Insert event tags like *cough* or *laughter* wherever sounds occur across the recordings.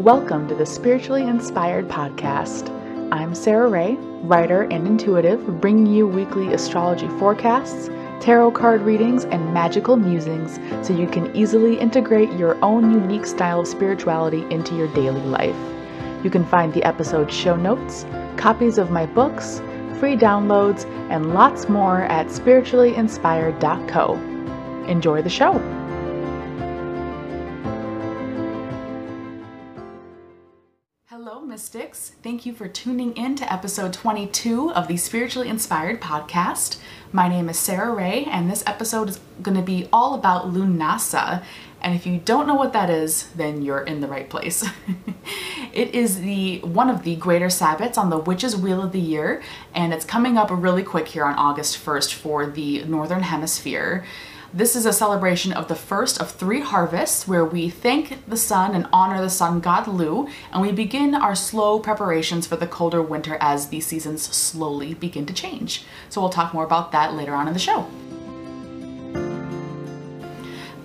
Welcome to the Spiritually Inspired Podcast. I'm Sarah Rae, writer and intuitive, bringing you weekly astrology forecasts, tarot card readings, and magical musings so you can easily integrate your own unique style of spirituality into your daily life. You can find the episode show notes, copies of my books, free downloads, and lots more at spirituallyinspired.co. Enjoy the show! Mystics. Thank you for tuning in to episode 22 of the Spiritually Inspired podcast. My name is Sarah Rae, and this episode is going to be all about Lughnasadh. And if you don't know what that is, then you're in the right place. *laughs* it is the one of the greater Sabbats on the Witch's Wheel of the Year, and it's coming up really quick here on August 1st for the Northern Hemisphere. This is a celebration of the first of three harvests where we thank the sun and honor the sun god Lugh, and we begin our slow preparations for the colder winter as the seasons slowly begin to change. So we'll talk more about that later on in the show.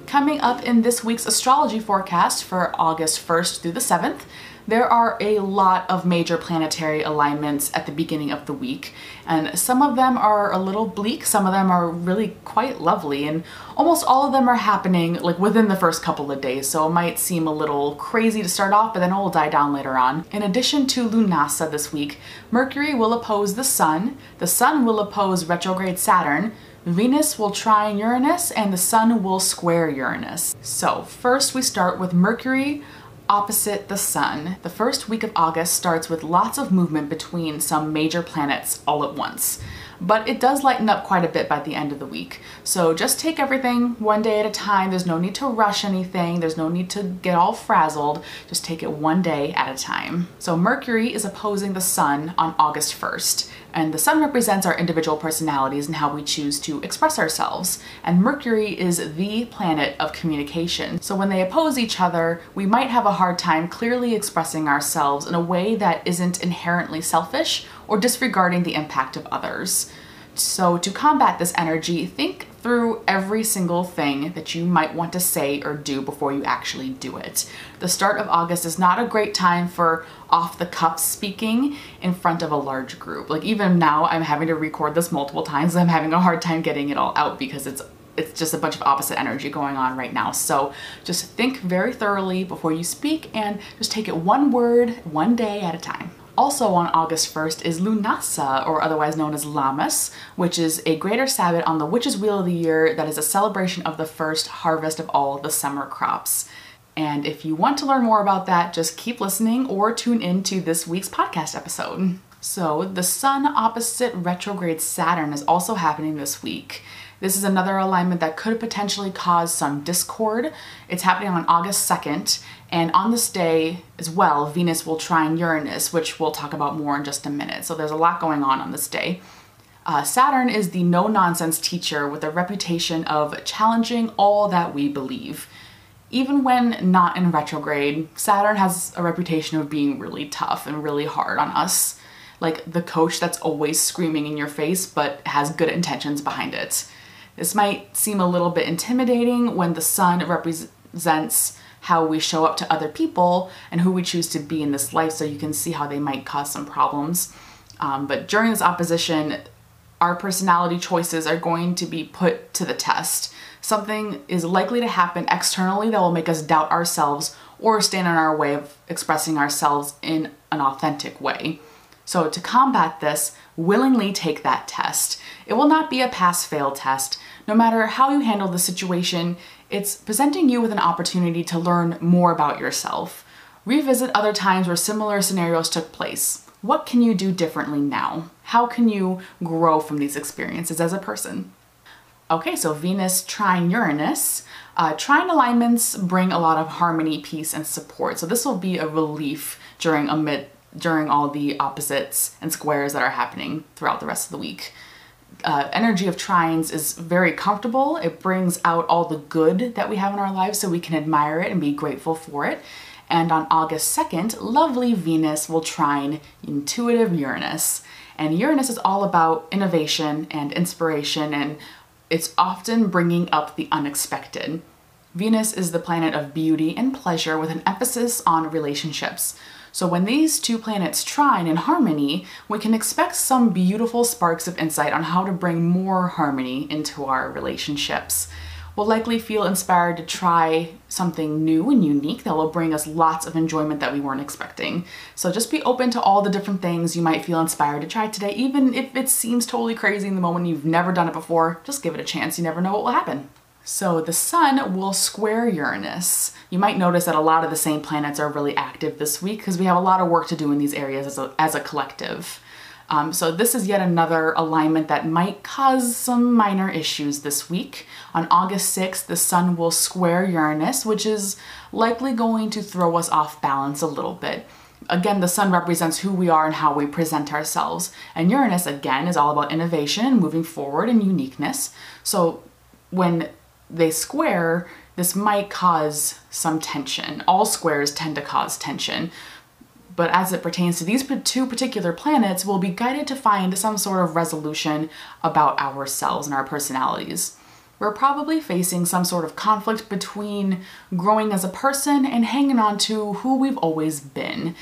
Coming up in this week's astrology forecast for August 1st through the 7th, there are a lot of major planetary alignments at the beginning of the week, and some of them are a little bleak, some of them are really quite lovely, and almost all of them are happening like within the first couple of days, so it might seem a little crazy to start off, but then it will die down later on. In addition to Lughnasadh this week, Mercury will oppose the Sun, the Sun will oppose retrograde Saturn, Venus will trine Uranus, and the Sun will square Uranus. So, first we start with Mercury opposite the sun. The first week of August starts with lots of movement between some major planets all at once. But it does lighten up quite a bit by the end of the week. So just take everything one day at a time. There's no need to rush anything. There's no need to get all frazzled. Just take it one day at a time. So Mercury is opposing the sun on August 1st. And the sun represents our individual personalities and how we choose to express ourselves. And Mercury is the planet of communication. So when they oppose each other, we might have a hard time clearly expressing ourselves in a way that isn't inherently selfish or disregarding the impact of others. So, to combat this energy, think through every single thing that you might want to say or do before you actually do it. The start of August is not a great time for off the cuff speaking in front of a large group. Like, even now, I'm having to record this multiple times. I'm having a hard time getting it all out because it's it's just a bunch of opposite energy going on right now. So just think very thoroughly before you speak and just take it one word, one day at a time. Also on August 1st is Lughnasadh, or otherwise known as Lammas, which is a greater Sabbat on the Witch's Wheel of the Year that is a celebration of the first harvest of all the summer crops. And if you want to learn more about that, just keep listening or tune in to this week's podcast episode. So, the Sun opposite retrograde Saturn is also happening this week. This is another alignment that could potentially cause some discord. It's happening on August 2nd, and on this day as well, Venus will trine Uranus, which we'll talk about more in just a minute. So there's a lot going on on this day. Uh, Saturn is the no nonsense teacher with a reputation of challenging all that we believe. Even when not in retrograde, Saturn has a reputation of being really tough and really hard on us. Like the coach that's always screaming in your face but has good intentions behind it. This might seem a little bit intimidating when the sun represents how we show up to other people and who we choose to be in this life, so you can see how they might cause some problems. Um, but during this opposition, our personality choices are going to be put to the test. Something is likely to happen externally that will make us doubt ourselves or stand in our way of expressing ourselves in an authentic way. So, to combat this, willingly take that test. It will not be a pass fail test. No matter how you handle the situation, it's presenting you with an opportunity to learn more about yourself. Revisit other times where similar scenarios took place. What can you do differently now? How can you grow from these experiences as a person? Okay, so Venus trine Uranus. Uh, trine alignments bring a lot of harmony, peace, and support. So this will be a relief during amid during all the opposites and squares that are happening throughout the rest of the week uh, energy of trines is very comfortable. It brings out all the good that we have in our lives so we can admire it and be grateful for it. And on August 2nd, lovely Venus will trine intuitive Uranus. And Uranus is all about innovation and inspiration, and it's often bringing up the unexpected. Venus is the planet of beauty and pleasure with an emphasis on relationships. So when these two planets trine in harmony, we can expect some beautiful sparks of insight on how to bring more harmony into our relationships. We'll likely feel inspired to try something new and unique that will bring us lots of enjoyment that we weren't expecting. So just be open to all the different things you might feel inspired to try today, even if it seems totally crazy in the moment you've never done it before, just give it a chance. You never know what will happen. So the sun will square Uranus. You might notice that a lot of the same planets are really active this week because we have a lot of work to do in these areas as a, as a collective. Um, so this is yet another alignment that might cause some minor issues this week. On August 6th, the sun will square Uranus, which is likely going to throw us off balance a little bit. Again, the sun represents who we are and how we present ourselves. And Uranus, again, is all about innovation and moving forward and uniqueness. So when they square, this might cause some tension. All squares tend to cause tension. But as it pertains to these two particular planets, we'll be guided to find some sort of resolution about ourselves and our personalities. We're probably facing some sort of conflict between growing as a person and hanging on to who we've always been.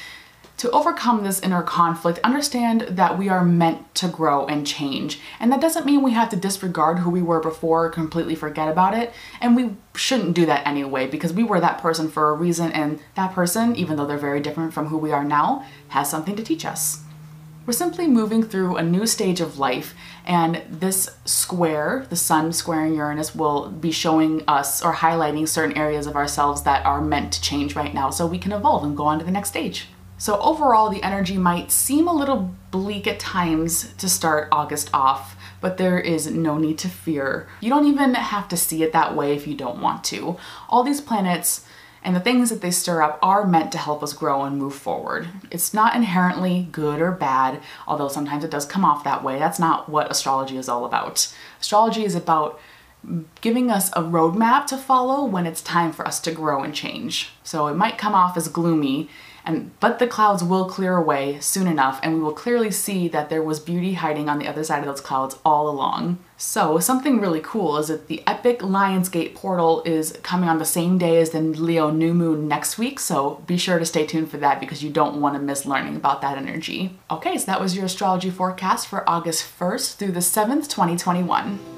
To overcome this inner conflict, understand that we are meant to grow and change. And that doesn't mean we have to disregard who we were before or completely forget about it. And we shouldn't do that anyway because we were that person for a reason, and that person, even though they're very different from who we are now, has something to teach us. We're simply moving through a new stage of life, and this square, the sun squaring Uranus, will be showing us or highlighting certain areas of ourselves that are meant to change right now so we can evolve and go on to the next stage. So overall, the energy might seem a little bleak at times to start August off, but there is no need to fear. You don't even have to see it that way if you don't want to. All these planets and the things that they stir up are meant to help us grow and move forward. It's not inherently good or bad, although sometimes it does come off that way. That's not what astrology is all about. Astrology is about giving us a roadmap to follow when it's time for us to grow and change. So it might come off as gloomy and but the clouds will clear away soon enough and we will clearly see that there was beauty hiding on the other side of those clouds all along. So something really cool is that the epic Lionsgate portal is coming on the same day as the Leo new moon next week, so be sure to stay tuned for that because you don't want to miss learning about that energy. Okay, so that was your astrology forecast for August 1st through the 7th, 2021.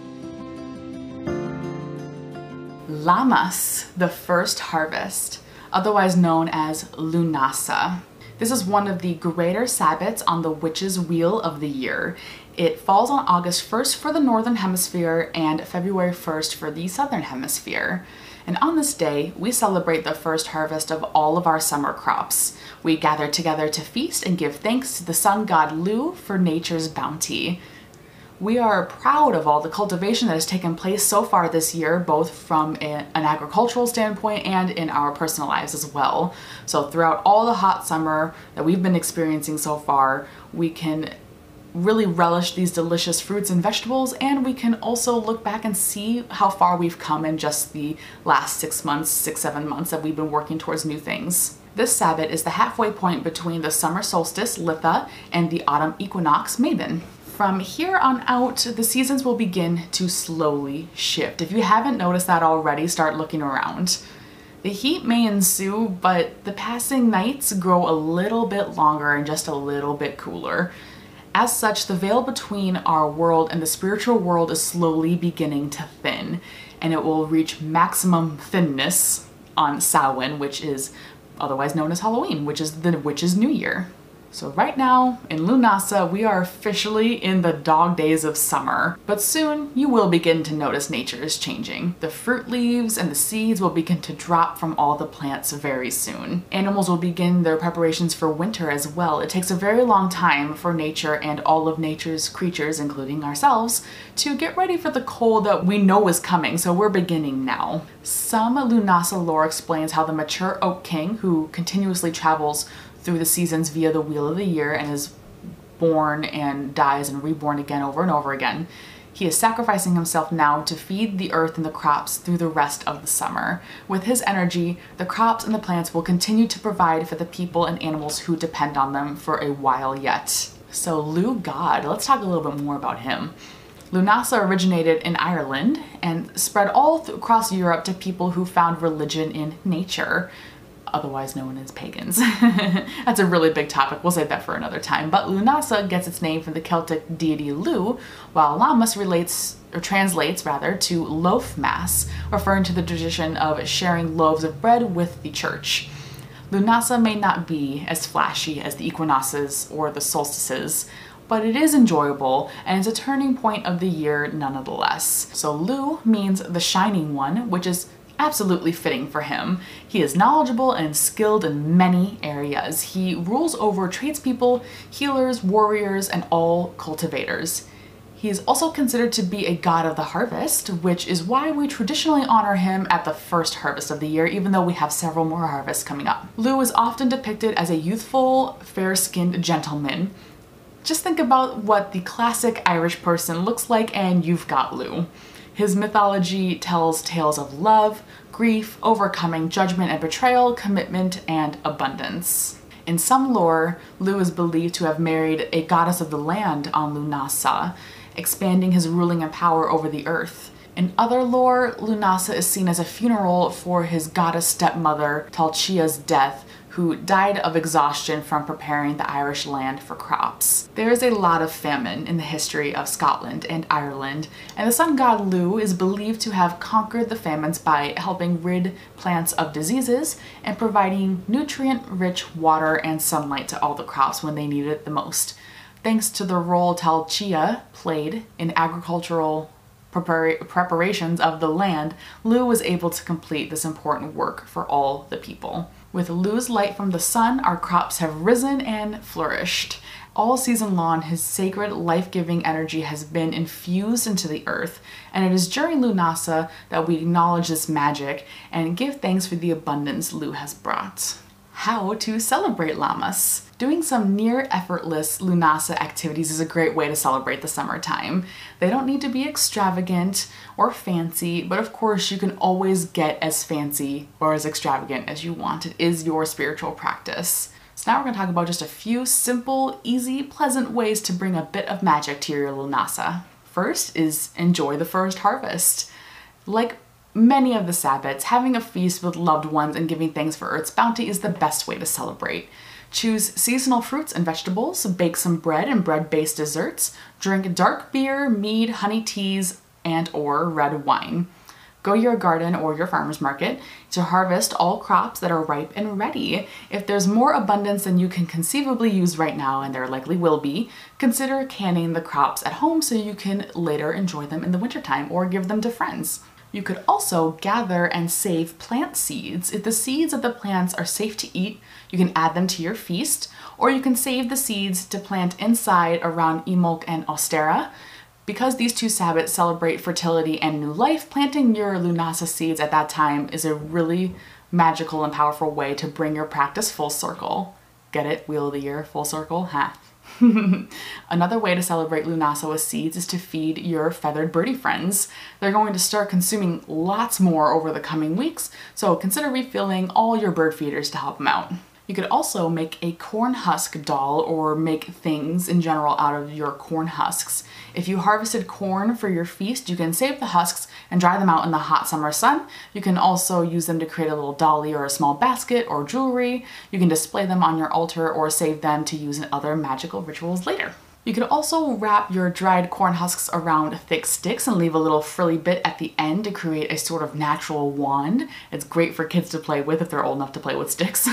Lammas, the first harvest otherwise known as Lughnasadh. This is one of the greater Sabbats on the Witch's Wheel of the year. It falls on August 1st for the Northern Hemisphere and February 1st for the Southern Hemisphere. And on this day, we celebrate the first harvest of all of our summer crops. We gather together to feast and give thanks to the sun god Lugh for nature's bounty. We are proud of all the cultivation that has taken place so far this year, both from a, an agricultural standpoint and in our personal lives as well. So throughout all the hot summer that we've been experiencing so far, we can really relish these delicious fruits and vegetables and we can also look back and see how far we've come in just the last six months, six, seven months that we've been working towards new things. This Sabbat is the halfway point between the summer solstice, Litha, and the autumn equinox, Mabon. From here on out, the seasons will begin to slowly shift. If you haven't noticed that already, start looking around. The heat may ensue, but the passing nights grow a little bit longer and just a little bit cooler. As such, the veil between our world and the spiritual world is slowly beginning to thin, and it will reach maximum thinness on Samhain, which is otherwise known as Halloween, which is the witch's new year. So right now, in Lughnasadh, we are officially in the dog days of summer, but soon you will begin to notice nature is changing. The fruit leaves and the seeds will begin to drop from all the plants very soon. Animals will begin their preparations for winter as well. It takes a very long time for nature and all of nature's creatures, including ourselves, to get ready for the cold that we know is coming, so we're beginning now. Some Lughnasadh lore explains how the mature Oak King, who continuously travels through the seasons via the Wheel of the Year and is born and dies and reborn again over and over again. He is sacrificing himself now to feed the earth and the crops through the rest of the summer. With his energy, the crops and the plants will continue to provide for the people and animals who depend on them for a while yet. So Lugh God, let's talk a little bit more about him. Lughnasadh originated in Ireland and spread all across Europe to people who found religion in nature, otherwise known as pagans. *laughs* That's a really big topic. We'll save that for another time. But Lughnasadh gets its name from the Celtic deity Lugh, while Lammas relates or translates rather to loaf mass, referring to the tradition of sharing loaves of bread with the church. Lughnasadh may not be as flashy as the equinoxes or the solstices, but it is enjoyable and it's a turning point of the year nonetheless. So Lugh means the shining one, which is absolutely fitting for him. He is knowledgeable and skilled in many areas. He rules over tradespeople, healers, warriors, and all cultivators. He is also considered to be a god of the harvest, which is why we traditionally honor him at the first harvest of the year, even though we have several more harvests coming up. Lugh is often depicted as a youthful, fair skinned gentleman. Just think about what the classic Irish person looks like, and you've got Lugh. His mythology tells tales of love, grief, overcoming judgment and betrayal, commitment, and abundance. In some lore, Lugh is believed to have married a goddess of the land on Lughnasadh, expanding his ruling and power over the earth. In other lore, Lughnasadh is seen as a funeral for his goddess stepmother, Tailtiu's death, who died of exhaustion from preparing the Irish land for crops. There is a lot of famine in the history of Scotland and Ireland, and the sun god Lugh is believed to have conquered the famines by helping rid plants of diseases and providing nutrient rich water and sunlight to all the crops when they needed it the most. Thanks to the role Tailtiu played in agricultural preparations of the land, Lugh was able to complete this important work for all the people. With Lugh's light from the sun, our crops have risen and flourished. All season long, his sacred, life giving energy has been infused into the earth, and it is during Lughnasadh that we acknowledge this magic and give thanks for the abundance Lugh has brought how to celebrate Lammas. Doing some near effortless Lughnasadh activities is a great way to celebrate the summertime. They don't need to be extravagant or fancy, but of course you can always get as fancy or as extravagant as you want. It is your spiritual practice. So now we're going to talk about just a few simple, easy, pleasant ways to bring a bit of magic to your Lughnasadh. First is enjoy the first harvest. Like many of the Sabbats, having a feast with loved ones and giving thanks for Earth's bounty is the best way to celebrate. Choose seasonal fruits and vegetables, bake some bread and bread-based desserts, drink dark beer, mead, honey teas, and or red wine. Go to your garden or your farmer's market to harvest all crops that are ripe and ready. If there's more abundance than you can conceivably use right now, and there likely will be, consider canning the crops at home so you can later enjoy them in the wintertime or give them to friends. You could also gather and save plant seeds. If the seeds of the plants are safe to eat, you can add them to your feast, or you can save the seeds to plant inside around Imbolc and Ostara. Because these two Sabbats celebrate fertility and new life, planting your Lughnasadh seeds at that time is a really magical and powerful way to bring your practice full circle. Get it? Wheel of the year, full circle? Ha. *laughs* Another way to celebrate Lughnasadh with seeds is to feed your feathered birdie friends. They're going to start consuming lots more over the coming weeks, so consider refilling all your bird feeders to help them out. You could also make a corn husk doll or make things in general out of your corn husks. If you harvested corn for your feast, you can save the husks and dry them out in the hot summer sun. You can also use them to create a little dolly or a small basket or jewelry. You can display them on your altar or save them to use in other magical rituals later. You could also wrap your dried corn husks around thick sticks and leave a little frilly bit at the end to create a sort of natural wand. It's great for kids to play with if they're old enough to play with sticks.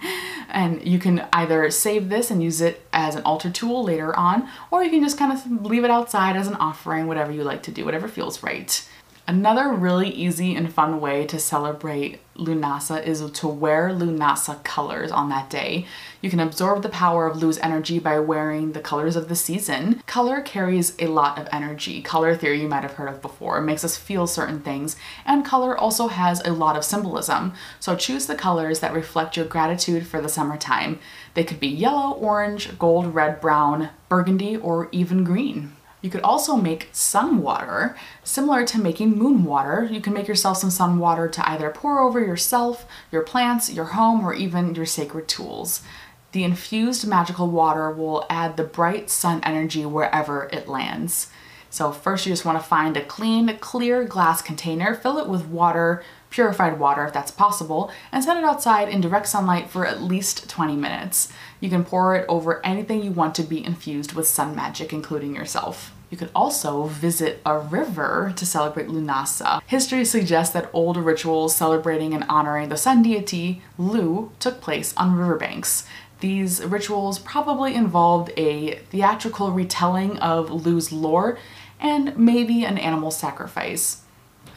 *laughs* and you can either save this and use it as an altar tool later on, or you can just kind of leave it outside as an offering, whatever you like to do, whatever feels right. Another really easy and fun way to celebrate Lughnasadh is to wear Lughnasadh colors on that day. You can absorb the power of Lugh's energy by wearing the colors of the season. Color carries a lot of energy. Color theory you might have heard of before. It makes us feel certain things. And color also has a lot of symbolism. So choose the colors that reflect your gratitude for the summertime. They could be yellow, orange, gold, red, brown, burgundy, or even green. You could also make sun water, similar to making moon water. You can make yourself some sun water to either pour over yourself, your plants, your home, or even your sacred tools. The infused magical water will add the bright sun energy wherever it lands. So first you just want to find a clean, clear glass container, fill it with water, purified water if that's possible, and set it outside in direct sunlight for at least 20 minutes. You can pour it over anything you want to be infused with sun magic, including yourself. You could also visit a river to celebrate Lughnasadh. History suggests that old rituals celebrating and honoring the sun deity, Lugh, took place on riverbanks. These rituals probably involved a theatrical retelling of Lugh's lore and maybe an animal sacrifice.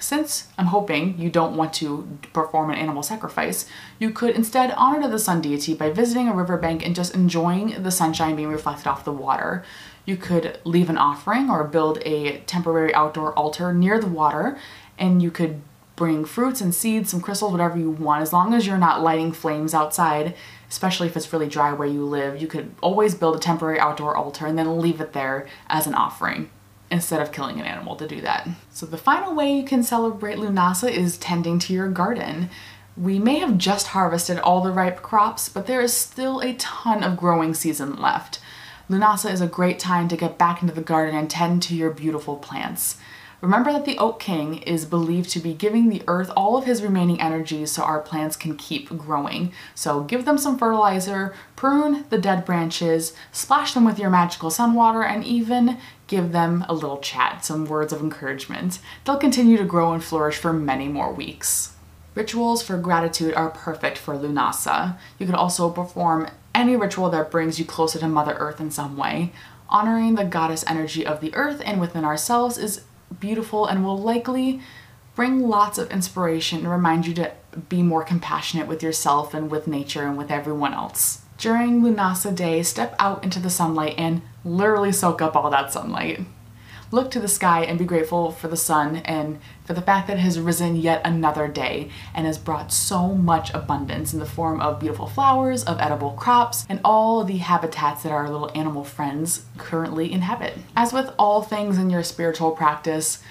Since I'm hoping you don't want to perform an animal sacrifice, you could instead honor the sun deity by visiting a riverbank and just enjoying the sunshine being reflected off the water. You could leave an offering or build a temporary outdoor altar near the water, and you could bring fruits and seeds, some crystals, whatever you want, as long as you're not lighting flames outside, especially if it's really dry where you live. You could always build a temporary outdoor altar and then leave it there as an offering instead of killing an animal to do that. So the final way you can celebrate Lughnasadh is tending to your garden. We may have just harvested all the ripe crops, but there is still a ton of growing season left. Lughnasadh is a great time to get back into the garden and tend to your beautiful plants. Remember that the Oak King is believed to be giving the earth all of his remaining energy so our plants can keep growing. So give them some fertilizer, prune the dead branches, splash them with your magical sun water, and even give them a little chat, some words of encouragement. They'll continue to grow and flourish for many more weeks. Rituals for gratitude are perfect for Lughnasadh. You can also perform any ritual that brings you closer to Mother Earth in some way. Honoring the goddess energy of the earth and within ourselves is beautiful and will likely bring lots of inspiration and remind you to be more compassionate with yourself and with nature and with everyone else. During Lughnasadh Day, step out into the sunlight and literally soak up all that sunlight. Look to the sky and be grateful for the sun and for the fact that it has risen yet another day and has brought so much abundance in the form of beautiful flowers, of edible crops, and all the habitats that our little animal friends currently inhabit. As with all things in your spiritual practice,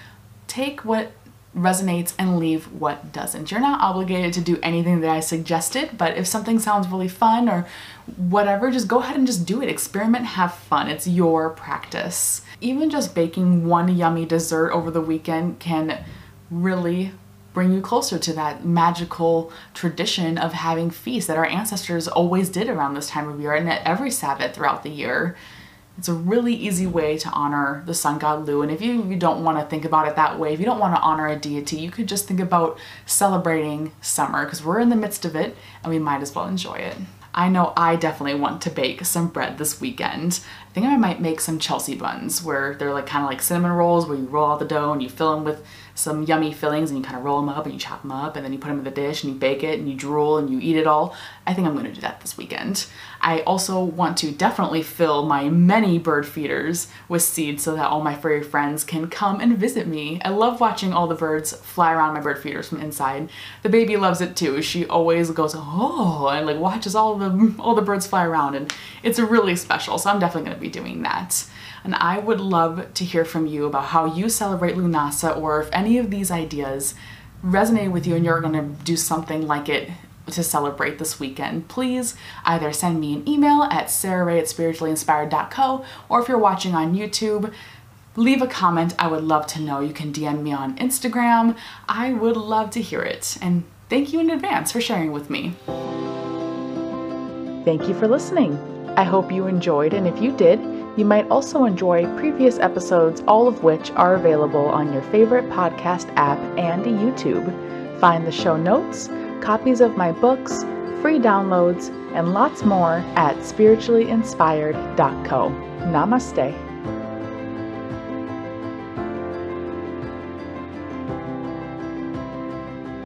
take what resonates and leave what doesn't. You're not obligated to do anything that I suggested, but if something sounds really fun or whatever, just go ahead and just do it. Experiment, have fun. It's your practice. Even just baking one yummy dessert over the weekend can really bring you closer to that magical tradition of having feasts that our ancestors always did around this time of year and at every Sabbath throughout the year. It's a really easy way to honor the sun god Lugh. And if you, you don't want to think about it that way, if you don't want to honor a deity, you could just think about celebrating summer because we're in the midst of it and we might as well enjoy it. I know I definitely want to bake some bread this weekend. I think I might make some Chelsea buns where they're like kind of like cinnamon rolls where you roll out the dough and you fill them with some yummy fillings and you kind of roll them up and you chop them up and then you put them in the dish and you bake it and you drool and you eat it all. I think I'm going to do that this weekend. I also want to definitely fill my many bird feeders with seeds so that all my furry friends can come and visit me. I love watching all the birds fly around my bird feeders from inside. The baby loves it too. She always goes, oh, and like watches all the, all the birds fly around and it's really special. So I'm definitely going to be doing that and I would love to hear from you about how you celebrate Lughnasadh or if any of these ideas resonate with you and you're going to do something like it to celebrate this weekend, please either send me an email at sarahrae at spirituallyinspired.co or if you're watching on YouTube, leave a comment. I would love to know. You can DM me on Instagram. I would love to hear it. And thank you in advance for sharing with me. Thank you for listening. I hope you enjoyed, and if you did, you might also enjoy previous episodes, all of which are available on your favorite podcast app and YouTube. Find the show notes, copies of my books, free downloads, and lots more at spirituallyinspired.co. Namaste.